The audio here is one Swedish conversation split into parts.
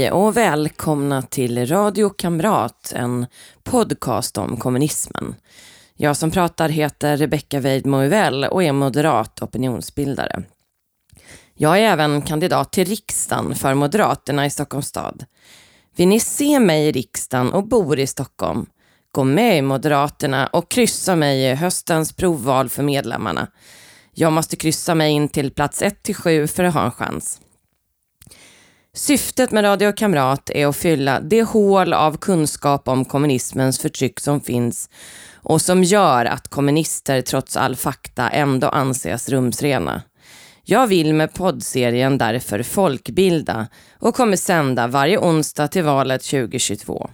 Hej och välkomna till Radio Kamrat, en podcast om kommunismen. Jag som pratar heter Rebecka Weidmo och är moderat opinionsbildare. Jag är även kandidat till riksdagen för Moderaterna i Stockholms stad. Vill ni se mig i riksdagen och bor i Stockholm? Gå med i Moderaterna och kryssa mig i höstens provval för medlemmarna. Jag måste kryssa mig in till plats 1 7 för att ha en chans. Syftet med Radio Kamrat är att fylla det hål av kunskap om kommunismens förtryck som finns och som gör att kommunister trots all fakta ändå anses rumsrena. Jag vill med poddserien därför folkbilda och kommer sända varje onsdag till valet 2022.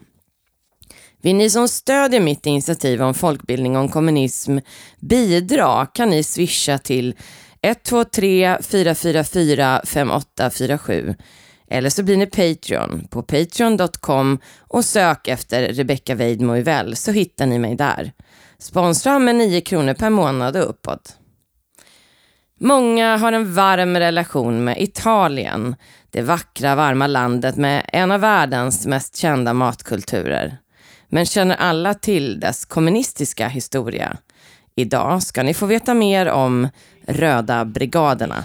Vill ni som stödjer mitt initiativ om folkbildning om kommunism bidra kan ni swisha till 123 444 5847 eller så blir ni Patreon på patreon.com och sök efter Rebecca Weidmo så hittar ni mig där. Sponsra med 9 kronor per månad och uppåt. Många har en varm relation med Italien, det vackra varma landet med en av världens mest kända matkulturer. Men känner alla till dess kommunistiska historia? Idag ska ni få veta mer om Röda brigaderna.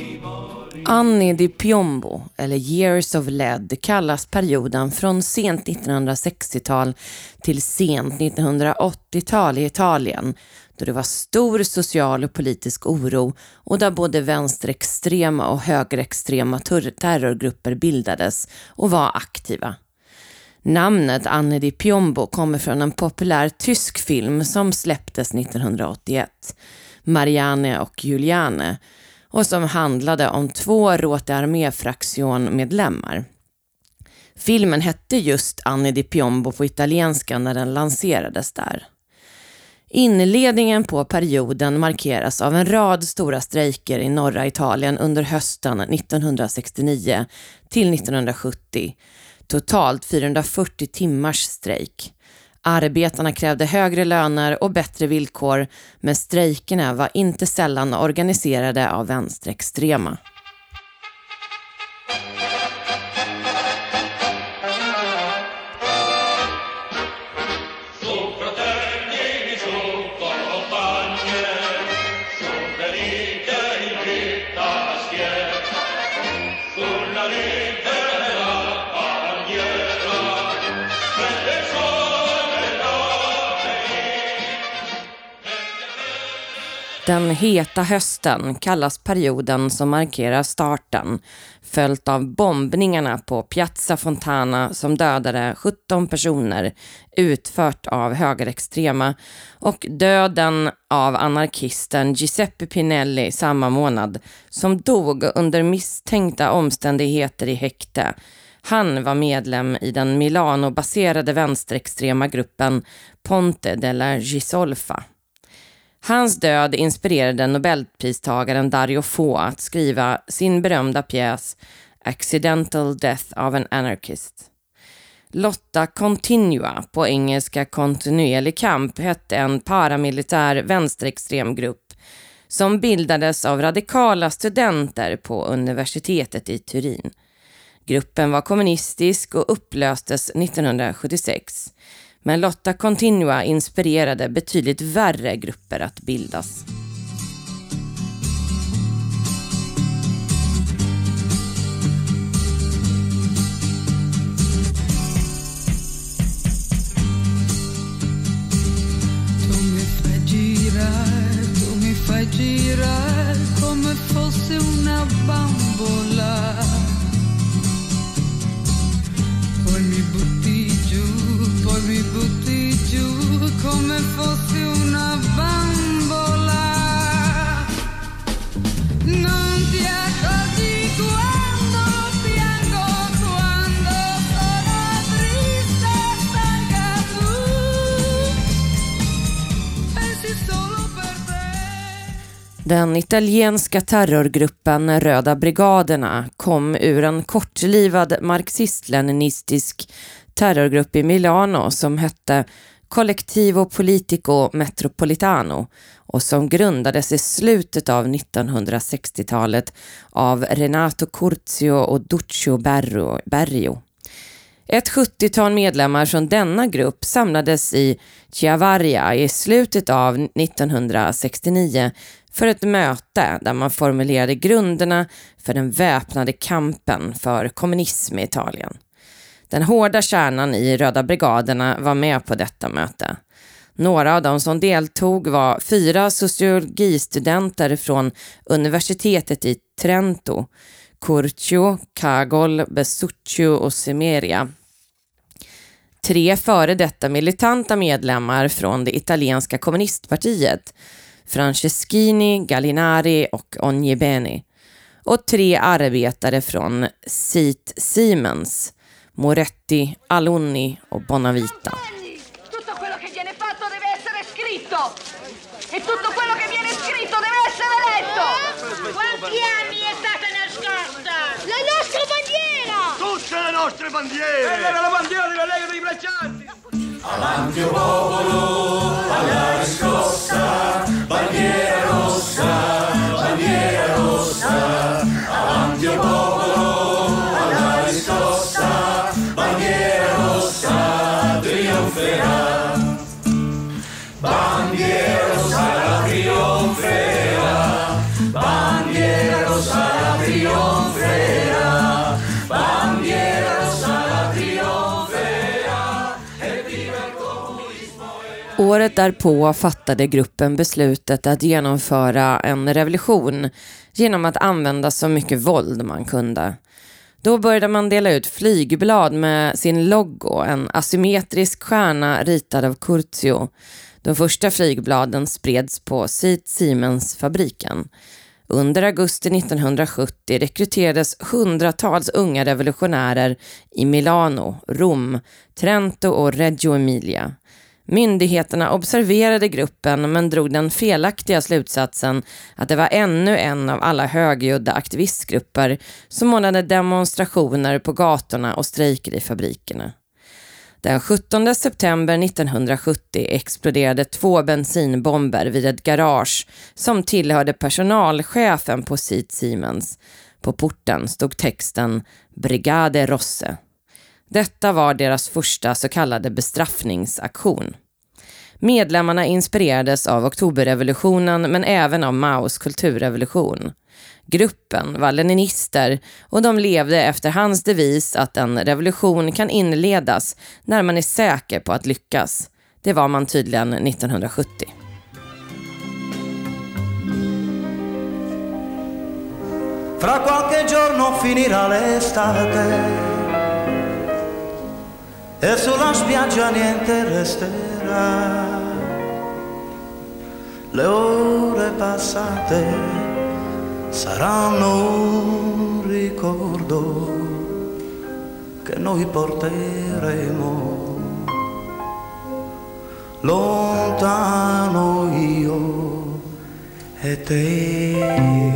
Anni di Piombo, eller Years of Lead, kallas perioden från sent 1960-tal till sent 1980-tal i Italien, då det var stor social och politisk oro och där både vänsterextrema och högerextrema terrorgrupper bildades och var aktiva. Namnet Annie di Piombo kommer från en populär tysk film som släpptes 1981, Marianne och Juliane, och som handlade om två Rote Armé-fraktion-medlemmar. Filmen hette just Annie di Piombo på italienska när den lanserades där. Inledningen på perioden markeras av en rad stora strejker i norra Italien under hösten 1969 till 1970. Totalt 440 timmars strejk. Arbetarna krävde högre löner och bättre villkor, men strejkerna var inte sällan organiserade av vänsterextrema. Den heta hösten kallas perioden som markerar starten, följt av bombningarna på Piazza Fontana som dödade 17 personer, utfört av högerextrema, och döden av anarkisten Giuseppe Pinelli samma månad, som dog under misstänkta omständigheter i häkte. Han var medlem i den Milano-baserade vänsterextrema gruppen Ponte della Gisolfa. Hans död inspirerade nobelpristagaren Dario Fo att skriva sin berömda pjäs Accidental Death of an Anarchist. Lotta Continua, på engelska Kontinuerlig kamp, hette en paramilitär vänsterextrem grupp som bildades av radikala studenter på universitetet i Turin. Gruppen var kommunistisk och upplöstes 1976. Men Lotta Continua inspirerade betydligt värre grupper att bildas. girar como fosse um nabão Den italienska terrorgruppen Röda brigaderna kom ur en kortlivad marxist-leninistisk terrorgrupp i Milano som hette Collectivo Politico Metropolitano och som grundades i slutet av 1960-talet av Renato Curzio och Duccio Berrio. Ett 70-tal medlemmar från denna grupp samlades i Chiavaria i slutet av 1969 för ett möte där man formulerade grunderna för den väpnade kampen för kommunism i Italien. Den hårda kärnan i Röda brigaderna var med på detta möte. Några av de som deltog var fyra sociologistudenter från universitetet i Trento, Curcio, Cagol, Besuccio och Semeria. Tre före detta militanta medlemmar från det italienska kommunistpartiet, Franceschini, Gallinari och Ognibeni. Och tre arbetare från Seat Siemens, Moretti, Alunni och Bonavita. E! Quanti anni è stata nascosta? La nostra bandiera! Tutte le nostre bandiere! Quella era la bandiera della Lega dei Braccianti! Avanti popolo, alla riscossa, bandiera rossa, bandiera rossa, avanti popolo, Året därpå fattade gruppen beslutet att genomföra en revolution genom att använda så mycket våld man kunde. Då började man dela ut flygblad med sin logo, en asymmetrisk stjärna ritad av Curzio. De första flygbladen spreds på Seat Siemens-fabriken. Under augusti 1970 rekryterades hundratals unga revolutionärer i Milano, Rom, Trento och Reggio Emilia. Myndigheterna observerade gruppen men drog den felaktiga slutsatsen att det var ännu en av alla högljudda aktivistgrupper som ordnade demonstrationer på gatorna och strejker i fabrikerna. Den 17 september 1970 exploderade två bensinbomber vid ett garage som tillhörde personalchefen på Seat Siemens. På porten stod texten Brigade Rosse. Detta var deras första så kallade bestraffningsaktion. Medlemmarna inspirerades av oktoberrevolutionen men även av Maos kulturrevolution. Gruppen var leninister och de levde efter hans devis att en revolution kan inledas när man är säker på att lyckas. Det var man tydligen 1970. Fra qualche giorno finirà l'estate e sulla spiaggia niente resterà. Le ore passate saranno un ricordo che noi porteremo lontano io e te.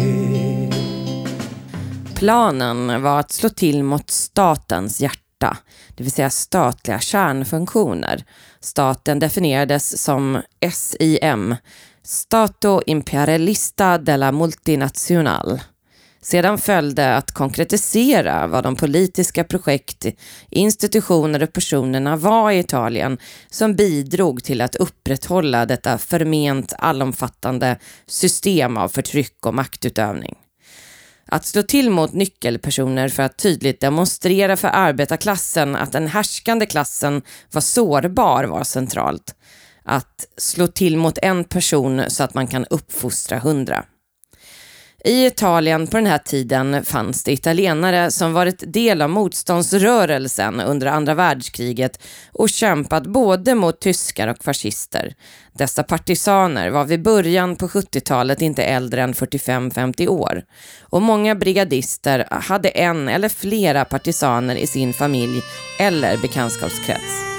Planen var att slå till mot statens hjärta, det vill säga statliga kärnfunktioner. Staten definierades som SIM, Stato Imperialista della Multinational. Sedan följde att konkretisera vad de politiska projekt, institutioner och personerna var i Italien som bidrog till att upprätthålla detta förment allomfattande system av förtryck och maktutövning. Att slå till mot nyckelpersoner för att tydligt demonstrera för arbetarklassen att den härskande klassen var sårbar var centralt. Att slå till mot en person så att man kan uppfostra hundra. I Italien på den här tiden fanns det italienare som varit del av motståndsrörelsen under andra världskriget och kämpat både mot tyskar och fascister. Dessa partisaner var vid början på 70-talet inte äldre än 45-50 år och många brigadister hade en eller flera partisaner i sin familj eller bekantskapskrets.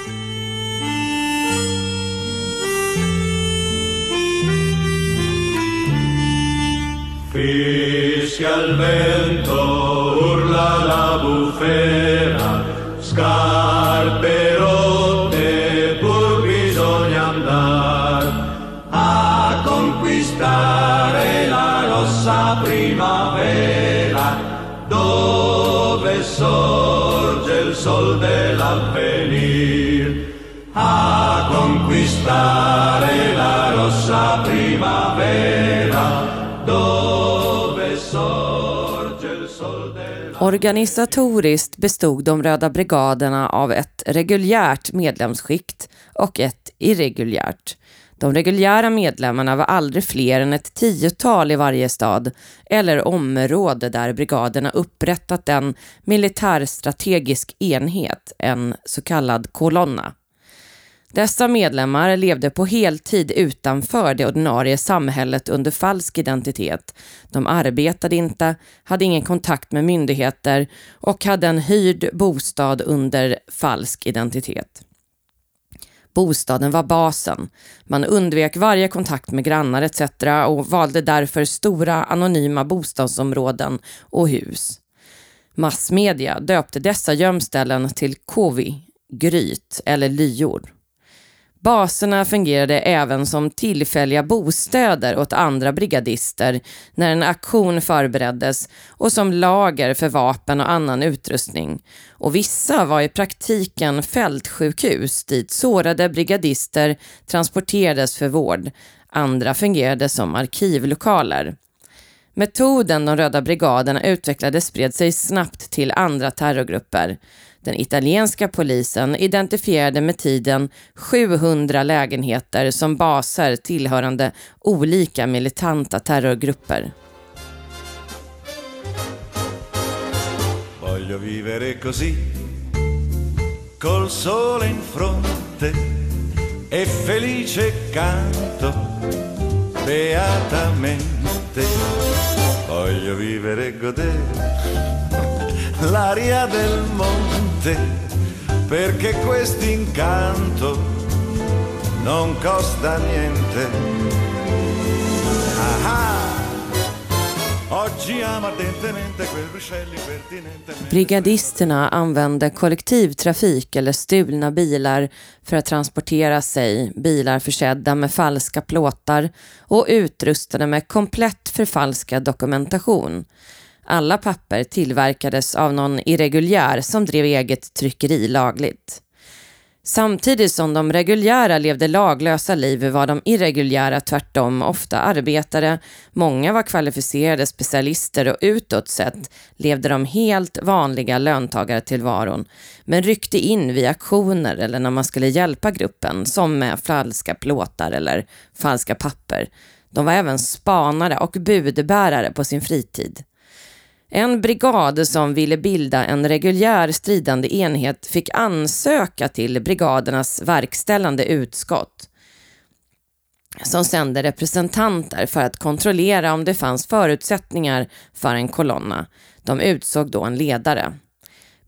Fischia il vento, urla la bufera, scarpe rotte, pur bisogna andar a conquistare la rossa primavera, dove sorge il sol dell'avvenir. A conquistare la rossa primavera, Organisatoriskt bestod de röda brigaderna av ett reguljärt medlemsskikt och ett irreguljärt. De reguljära medlemmarna var aldrig fler än ett tiotal i varje stad eller område där brigaderna upprättat en militärstrategisk enhet, en så kallad kolonna. Dessa medlemmar levde på heltid utanför det ordinarie samhället under falsk identitet. De arbetade inte, hade ingen kontakt med myndigheter och hade en hyrd bostad under falsk identitet. Bostaden var basen. Man undvek varje kontakt med grannar etc. och valde därför stora anonyma bostadsområden och hus. Massmedia döpte dessa gömställen till kovi, gryt eller lyor. Baserna fungerade även som tillfälliga bostäder åt andra brigadister när en aktion förbereddes och som lager för vapen och annan utrustning. Och vissa var i praktiken fältsjukhus dit sårade brigadister transporterades för vård. Andra fungerade som arkivlokaler. Metoden de röda brigaderna utvecklade spred sig snabbt till andra terrorgrupper. Den italienska polisen identifierade med tiden 700 lägenheter som baser tillhörande olika militanta terrorgrupper. Voglio vivere così, col sole in fronte e felice canto beatamente. Voglio vivere e godere l'aria del mondo monte, perché questo incanto non costa niente. Ah! ah. Oggi ama ardentemente quel ruscello impertinentemente. Brigadisterna använde kollektivtrafik eller stulna bilar för att transportera sig, bilar försedda med falska plåtar och utrustade med komplett förfalskad dokumentation. Alla papper tillverkades av någon irreguljär som drev eget tryckeri lagligt. Samtidigt som de reguljära levde laglösa liv var de irreguljära tvärtom ofta arbetare, många var kvalificerade specialister och utåt sett levde de helt vanliga löntagartillvaron, men ryckte in vid aktioner eller när man skulle hjälpa gruppen, som med falska plåtar eller falska papper. De var även spanare och budbärare på sin fritid. En brigad som ville bilda en reguljär stridande enhet fick ansöka till brigadernas verkställande utskott som sände representanter för att kontrollera om det fanns förutsättningar för en kolonna. De utsåg då en ledare.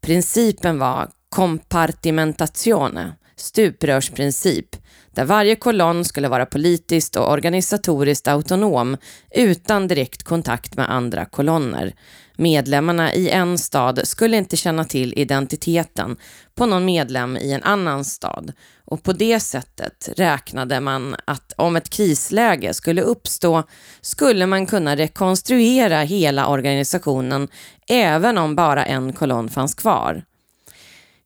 Principen var compartimentazione, stuprörsprincip, där varje kolonn skulle vara politiskt och organisatoriskt autonom utan direkt kontakt med andra kolonner. Medlemmarna i en stad skulle inte känna till identiteten på någon medlem i en annan stad och på det sättet räknade man att om ett krisläge skulle uppstå skulle man kunna rekonstruera hela organisationen även om bara en kolonn fanns kvar.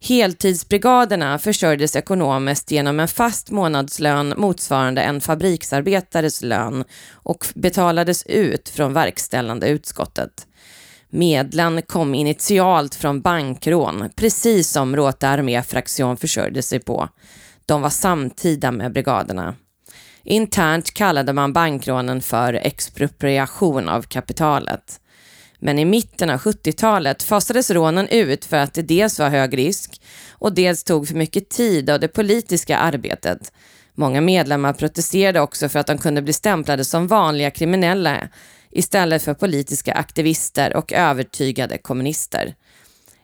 Heltidsbrigaderna försörjdes ekonomiskt genom en fast månadslön motsvarande en fabriksarbetares lön och betalades ut från verkställande utskottet. Medlen kom initialt från bankrån, precis som Råta arméfraktion försörjde sig på. De var samtida med brigaderna. Internt kallade man bankrånen för expropriation av kapitalet. Men i mitten av 70-talet fasades rånen ut för att det dels var hög risk och dels tog för mycket tid av det politiska arbetet. Många medlemmar protesterade också för att de kunde bli stämplade som vanliga kriminella istället för politiska aktivister och övertygade kommunister.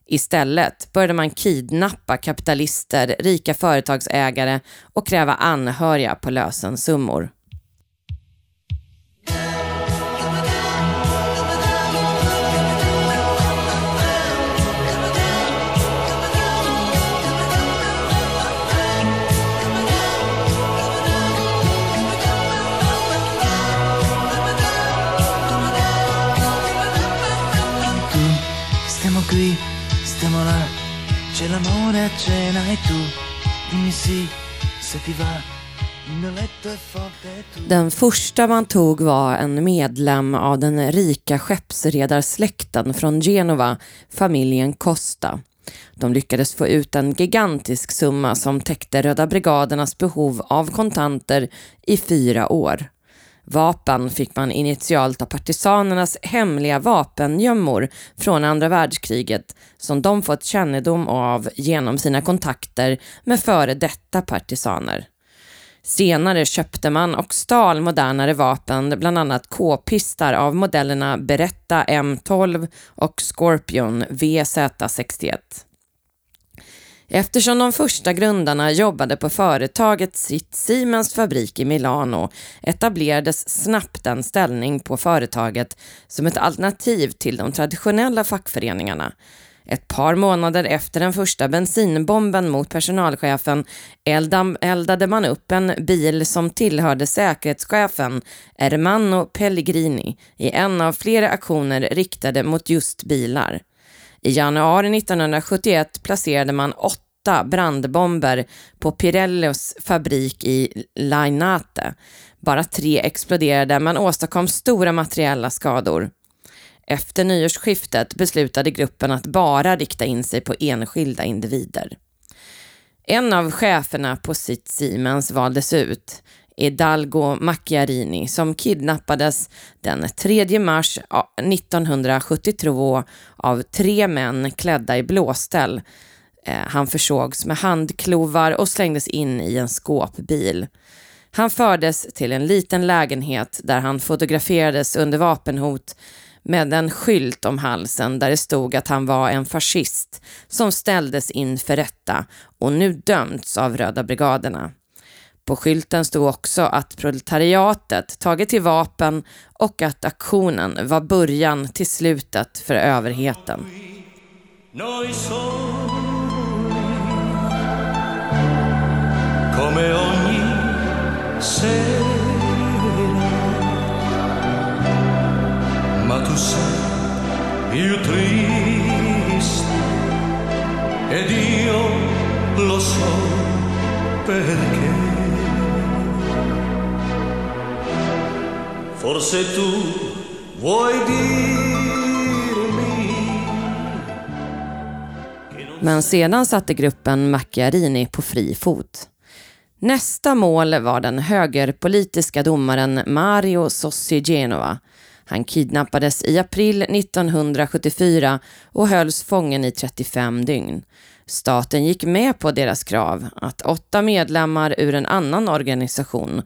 Istället började man kidnappa kapitalister, rika företagsägare och kräva anhöriga på lösensummor. Amore a cena e tu dimmi sì se ti va. Den första man tog var en medlem av den rika skeppsredarsläkten från Genova, familjen Costa. De lyckades få ut en gigantisk summa som täckte Röda brigadernas behov av kontanter i fyra år. Vapen fick man initialt av partisanernas hemliga vapengömmor från andra världskriget som de fått kännedom av genom sina kontakter med före detta partisaner. Senare köpte man och stal modernare vapen, bland annat k-pistar av modellerna Beretta M12 och Scorpion VZ61. Eftersom de första grundarna jobbade på företaget sitt Siemens fabrik i Milano etablerades snabbt en ställning på företaget som ett alternativ till de traditionella fackföreningarna. Ett par månader efter den första bensinbomben mot personalchefen eldade man upp en bil som tillhörde säkerhetschefen Ermanno Pellegrini i en av flera aktioner riktade mot just bilar. I januari 1971 placerade man åtta brandbomber på Pirellos fabrik i Lainate. Bara tre exploderade men åstadkom stora materiella skador. Efter nyårsskiftet beslutade gruppen att bara rikta in sig på enskilda individer. En av cheferna på sitt Siemens valdes ut, Hidalgo Macchiarini, som kidnappades den 3 mars 1972 av tre män klädda i blåställ. Eh, han försågs med handklovar och slängdes in i en skåpbil. Han fördes till en liten lägenhet där han fotograferades under vapenhot med en skylt om halsen där det stod att han var en fascist som ställdes inför rätta och nu dömts av Röda brigaderna. På skylten stod också att proletariatet tagit till vapen och att aktionen var början till slutet för överheten. Ed io lo so perché. Forse tu vuoi dirmi Men sedan satte gruppen Macchiarini på fri fot. Nästa mål var den högerpolitiska domaren Mario Sossi Genova. Han kidnappades i april 1974 och hölls fången i 35 dygn. Staten gick med på deras krav att åtta medlemmar ur en annan organisation,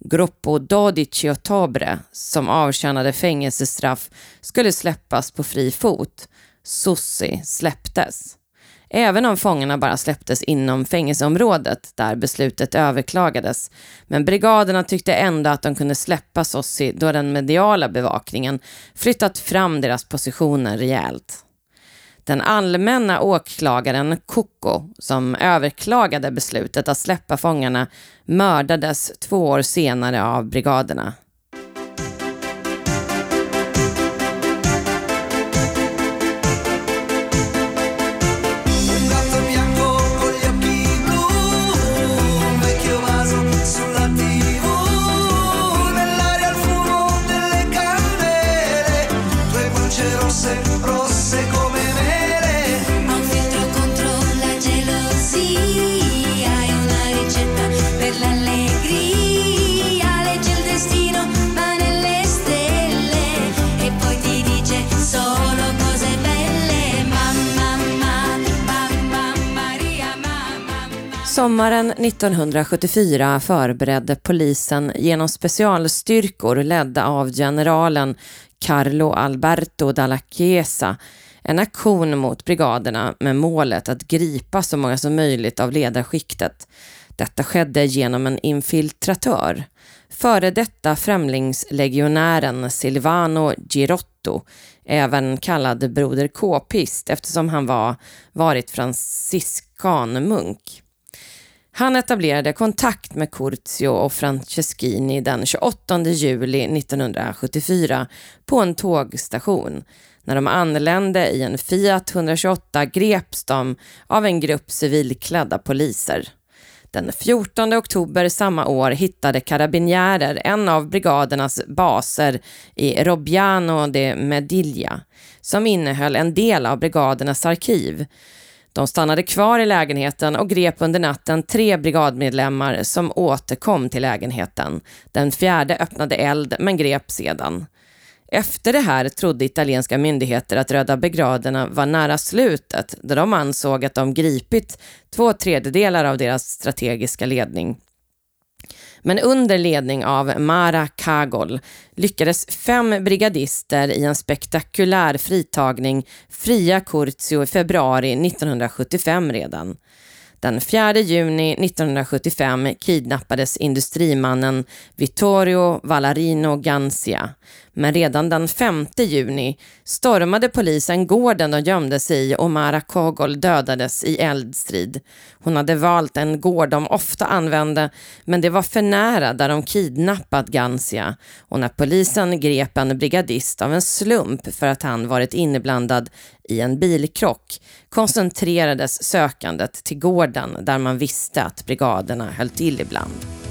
Gruppo Dodici Ottobre, som avtjänade fängelsestraff, skulle släppas på fri fot. Sussi släpptes. Även om fångarna bara släpptes inom fängelseområdet där beslutet överklagades. Men brigaderna tyckte ändå att de kunde släppa Sossi då den mediala bevakningen flyttat fram deras positioner rejält. Den allmänna åklagaren Koko, som överklagade beslutet att släppa fångarna, mördades två år senare av brigaderna. Sommaren 1974 förberedde polisen genom specialstyrkor ledda av generalen Carlo Alberto Dalla Chiesa en aktion mot brigaderna med målet att gripa så många som möjligt av ledarskiktet. Detta skedde genom en infiltratör. Före detta främlingslegionären Silvano Girotto, även kallad Broder K-pist eftersom han var varit franciskanmunk. Han etablerade kontakt med Curzio och Franceschini den 28 juli 1974 på en tågstation. När de anlände i en Fiat 128 greps de av en grupp civilklädda poliser. Den 14 oktober samma år hittade karabinjärer en av brigadernas baser i Robbiano de Mediglia som innehöll en del av brigadernas arkiv. De stannade kvar i lägenheten och grep under natten tre brigadmedlemmar som återkom till lägenheten. Den fjärde öppnade eld men grep sedan. Efter det här trodde italienska myndigheter att Röda brigaderna var nära slutet då de ansåg att de gripit två tredjedelar av deras strategiska ledning. Men under ledning av Mara Kagol lyckades fem brigadister i en spektakulär fritagning fria Curzio i februari 1975 redan. Den 4 juni 1975 kidnappades industrimannen Vittorio Vallarino Gansia. Men redan den 5 juni stormade polisen gården de gömde sig i och Mara Kogol dödades i eldstrid. Hon hade valt en gård de ofta använde, men det var för nära där de kidnappat Gansia. Och när polisen grep en brigadist av en slump för att han varit inblandad i en bilkrock koncentrerades sökandet till gården där man visste att brigaderna höll till ibland.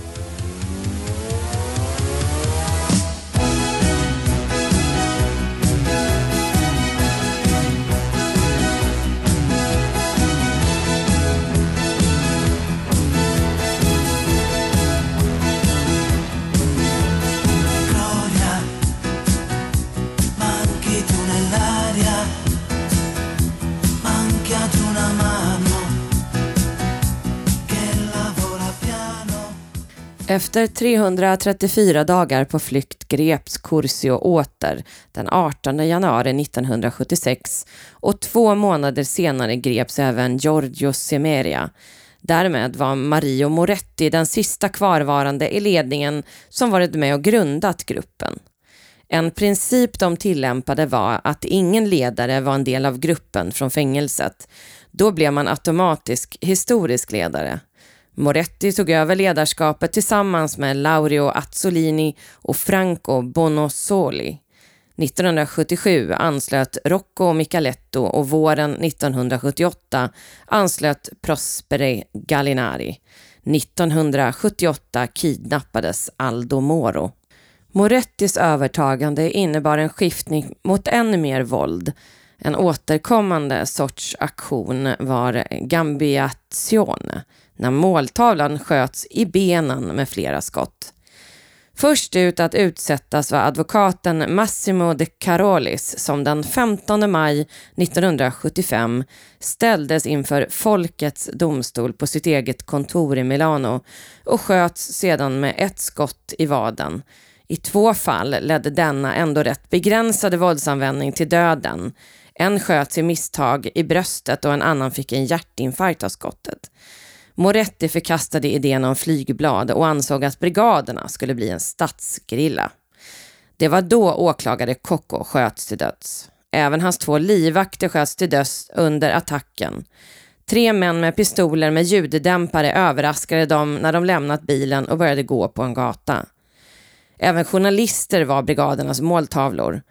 Efter 334 dagar på flykt greps Curcio åter den 18 januari 1976 och två månader senare greps även Giorgio Semeria. Därmed var Mario Moretti den sista kvarvarande i ledningen som varit med och grundat gruppen. En princip de tillämpade var att ingen ledare var en del av gruppen från fängelset. Då blev man automatisk historisk ledare. Moretti tog över ledarskapet tillsammans med Laurio Azzolini och Franco Bonosoli. 1977 anslöt Rocco Micaletto och våren 1978 anslöt Prospere Gallinari. 1978 kidnappades Aldo Moro. Morettis övertagande innebar en skiftning mot ännu mer våld. En återkommande sorts aktion var gambiation, när måltavlan sköts i benen med flera skott. Först ut att utsättas var advokaten Massimo De Carolis som den 15 maj 1975 ställdes inför folkets domstol på sitt eget kontor i Milano och sköts sedan med ett skott i vaden. I två fall ledde denna ändå rätt begränsade våldsanvändning till döden. En sköts i misstag i bröstet och en annan fick en hjärtinfarkt av skottet. Moretti förkastade idén om flygblad och ansåg att brigaderna skulle bli en stadsgrilla. Det var då åklagare Kocko sköts till döds. Även hans två livvakter sköts till döds under attacken. Tre män med pistoler med ljuddämpare överraskade dem när de lämnat bilen och började gå på en gata. Även journalister var brigadernas måltavlor.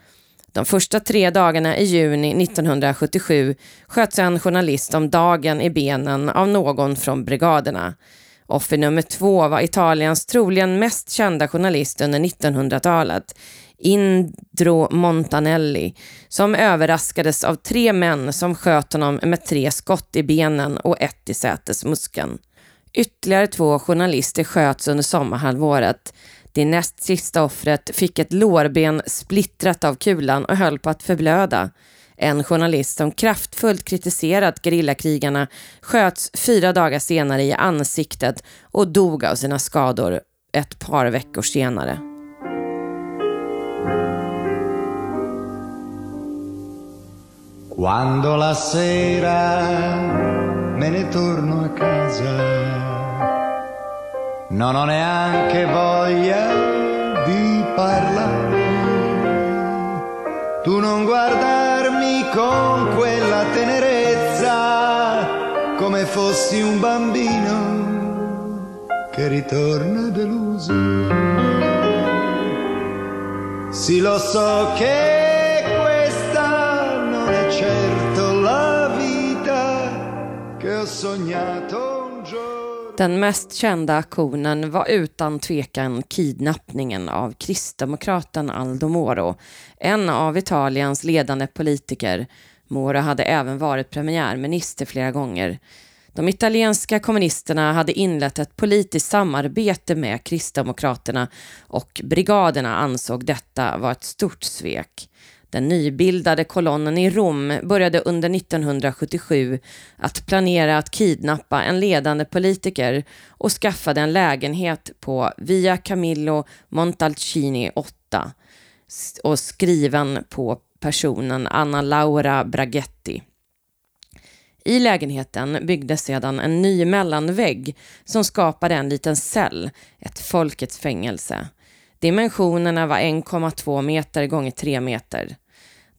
De första tre dagarna i juni 1977 sköts en journalist om dagen i benen av någon från brigaderna. Offer nummer två var Italiens troligen mest kända journalist under 1900-talet, Indro Montanelli, som överraskades av tre män som sköt honom med tre skott i benen och ett i sätesmuskeln. Ytterligare två journalister sköts under sommarhalvåret. Det näst sista offret fick ett lårben splittrat av kulan och höll på att förblöda. En journalist som kraftfullt kritiserat gerillakrigarna sköts fyra dagar senare i ansiktet och dog av sina skador ett par veckor senare. Quando la sera me ne torno a casa, non ho neanche voglia di parlare. Tu non guardarmi con quella tenerezza come fossi un bambino che ritorna deluso. Sì, lo so che questa non è certo la vita che ho sognato. Den mest kända aktionen var utan tvekan kidnappningen av kristdemokraten Aldo Moro, en av Italiens ledande politiker. Moro hade även varit premiärminister flera gånger. De italienska kommunisterna hade inlett ett politiskt samarbete med Kristdemokraterna och brigaderna ansåg detta vara ett stort svek. Den nybildade kolonnen i Rom började under 1977 att planera att kidnappa en ledande politiker och skaffade en lägenhet på Via Camillo Montalcini 8 och skriven på personen Anna Laura Braghetti. I lägenheten byggdes sedan en ny mellanvägg som skapade en liten cell, ett folkets fängelse. Dimensionerna var 1,2 meter gånger 3 meter.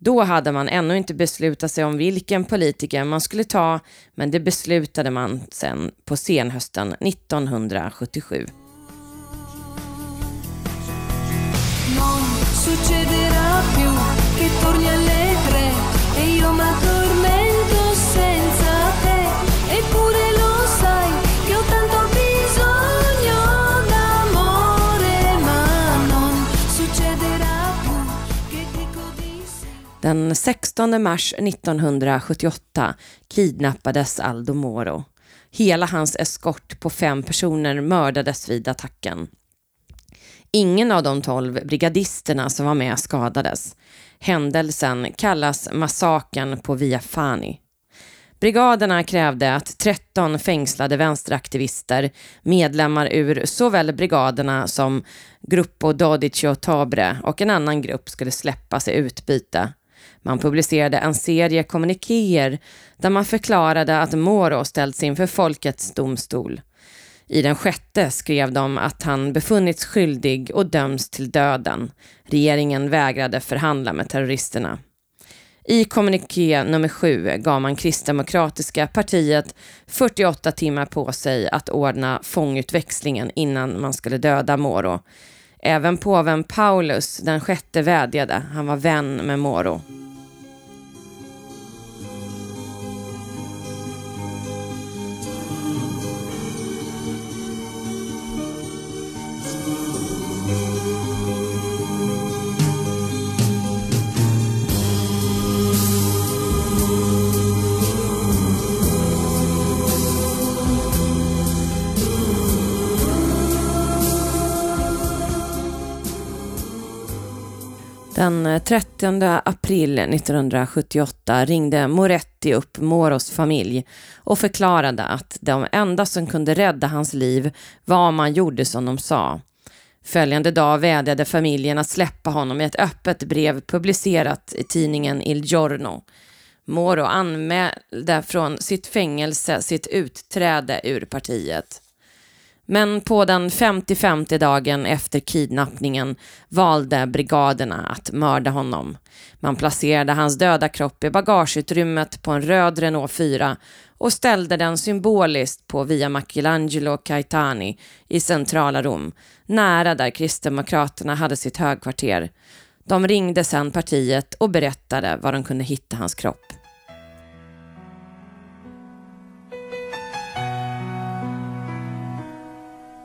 Då hade man ännu inte beslutat sig om vilken politiker man skulle ta, men det beslutade man sen på senhösten 1977. Non Den 16 mars 1978 kidnappades Aldo Moro. Hela hans eskort på fem personer mördades vid attacken. Ingen av de tolv brigadisterna som var med skadades. Händelsen kallas massakern på Via Fani. Brigaderna krävde att 13 fängslade vänsteraktivister, medlemmar ur såväl brigaderna som Gruppo Dodici Tabre och en annan grupp skulle släppas i utbyte. Man publicerade en serie kommunikéer där man förklarade att Moro ställts inför folkets domstol. I den sjätte skrev de att han befunnits skyldig och döms till döden. Regeringen vägrade förhandla med terroristerna. I kommuniké nummer sju gav man Kristdemokratiska partiet 48 timmar på sig att ordna fångutväxlingen innan man skulle döda Moro. Även påven Paulus den sjätte vädjade, han var vän med Moro. Den eh, 30 april 1978 ringde Moretti upp Moros familj och förklarade att de enda som kunde rädda hans liv var om man gjorde som de sa. Följande dag vädjade familjen att släppa honom i ett öppet brev publicerat i tidningen Il Giorno. Moro anmälde från sitt fängelse sitt utträde ur partiet. Men på den 50-50 dagen efter kidnappningen valde brigaderna att mörda honom. Man placerade hans döda kropp i bagageutrymmet på en röd Renault 4 och ställde den symboliskt på Via Michelangelo Caetani i centrala Rom, nära där Kristdemokraterna hade sitt högkvarter. De ringde sedan partiet och berättade var de kunde hitta hans kropp.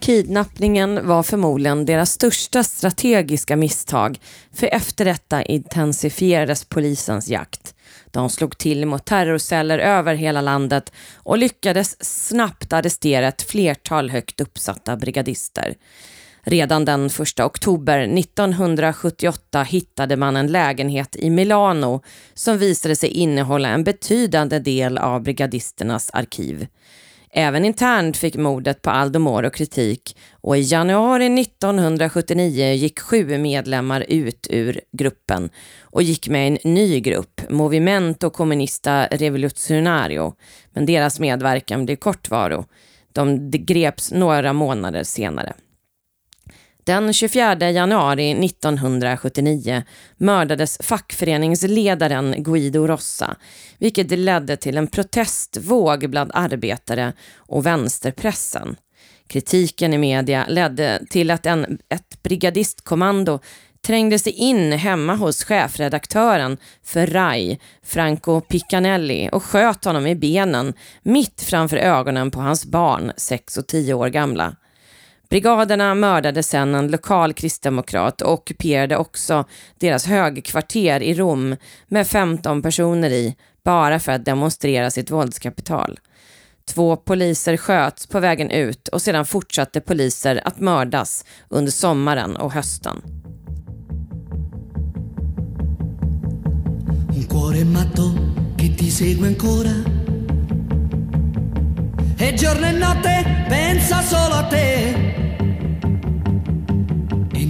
Kidnappningen var förmodligen deras största strategiska misstag, för efter detta intensifierades polisens jakt. De slog till mot terrorceller över hela landet och lyckades snabbt arrestera ett flertal högt uppsatta brigadister. Redan den 1 oktober 1978 hittade man en lägenhet i Milano som visade sig innehålla en betydande del av brigadisternas arkiv. Även internt fick mordet på Aldo Moro kritik och i januari 1979 gick sju medlemmar ut ur gruppen och gick med i en ny grupp, Movimento Comunista Revolucionario, men deras medverkan blev kortvaro. De greps några månader senare. Den 24 januari 1979 mördades fackföreningsledaren Guido Rossa, vilket ledde till en protestvåg bland arbetare och vänsterpressen. Kritiken i media ledde till att en, ett brigadistkommando trängde sig in hemma hos chefredaktören för RAI, Franco Piccanelli, och sköt honom i benen mitt framför ögonen på hans barn, 6 och 10 år gamla. Brigaderna mördade sedan en lokal kristdemokrat och ockuperade också deras högkvarter i Rom med 15 personer i, bara för att demonstrera sitt våldskapital. Två poliser sköts på vägen ut och sedan fortsatte poliser att mördas under sommaren och hösten. Un cuore matto che ti segue ancora. E giorno e notte pensa solo a te.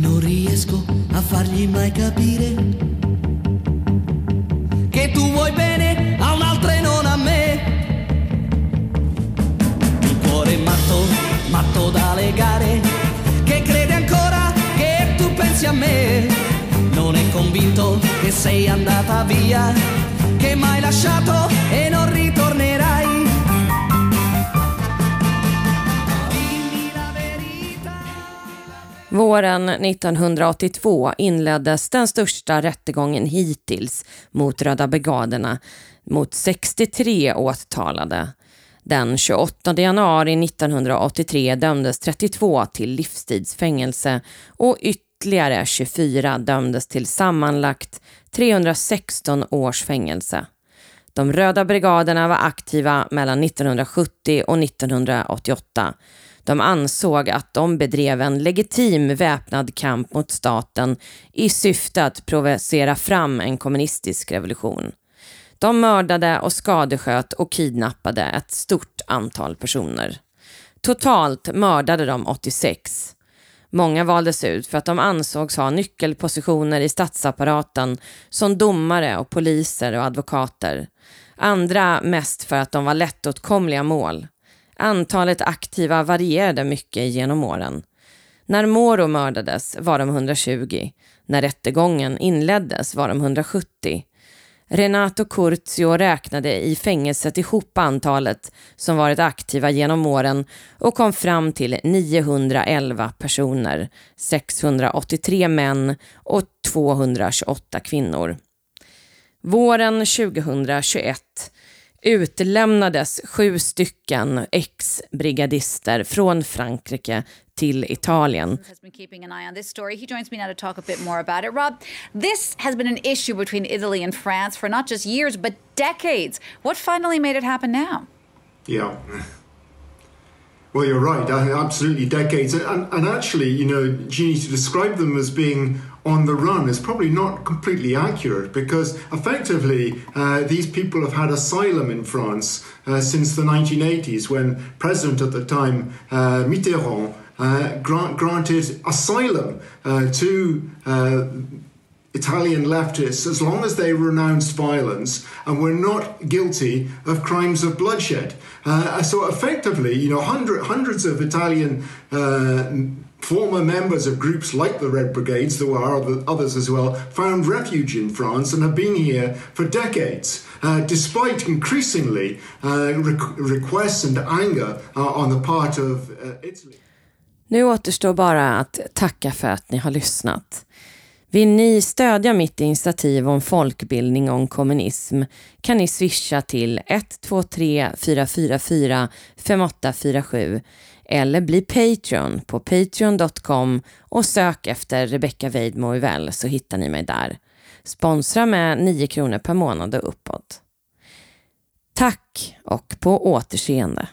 Non riesco a fargli mai capire che tu vuoi bene a un'altra e non a me. Il cuore matto, matto da legare, che crede ancora che tu pensi a me. Non è convinto che sei andata via, che m'hai lasciato Våren 1982 inleddes den största rättegången hittills mot Röda brigaderna mot 63 åtalade. Den 28 januari 1983 dömdes 32 till livstidsfängelse och ytterligare 24 dömdes till sammanlagt 316 års fängelse. De röda brigaderna var aktiva mellan 1970 och 1988 de ansåg att de bedrev en legitim väpnad kamp mot staten i syfte att provocera fram en kommunistisk revolution. De mördade och skadesköt och kidnappade ett stort antal personer. Totalt mördade de 86. Många valdes ut för att de ansågs ha nyckelpositioner i statsapparaten som domare och poliser och advokater. Andra mest för att de var lättåtkomliga mål. Antalet aktiva varierade mycket genom åren. När Moro mördades var de 120. När rättegången inleddes var de 170. Renato Curzio räknade i fängelset ihop antalet som varit aktiva genom åren och kom fram till 911 personer, 683 män och 228 kvinnor. Våren 2021 utlämnades sju stycken ex-brigadister från Frankrike till Italien. Has been keeping an eye on this story. He joins me now to talk a bit more about it. Rob, this has been an issue between Italy and France for not just years but decades. What finally made it happen now? Yeah. Well, you're right. Absolutely, decades. And, and actually, you know, Jeannie, to describe them as being on the run is probably not completely accurate because effectively uh, these people have had asylum in France uh, since the 1980s when President at the time, uh, Mitterrand, uh, grant, granted asylum uh, to uh, Italian leftists as long as they renounced violence and were not guilty of crimes of bloodshed. Uh, so effectively, you know, hundred, hundreds of Italian uh, former members of groups like the Red Brigades, there were others as well, found refuge in France and have been here for decades. Uh, despite increasingly uh, requests and anger uh, on the part of uh, Italy. Nu återstår bara att tacka för att ni har lyssnat. Vill ni stödja mitt initiativ om folkbildning om kommunism kan ni swisha till 123 444 5847 eller bli Patreon på patreon.com och sök efter Rebecca Weidmo väl så hittar ni mig där. Sponsra med 9 kronor per månad och uppåt. Tack och på återseende.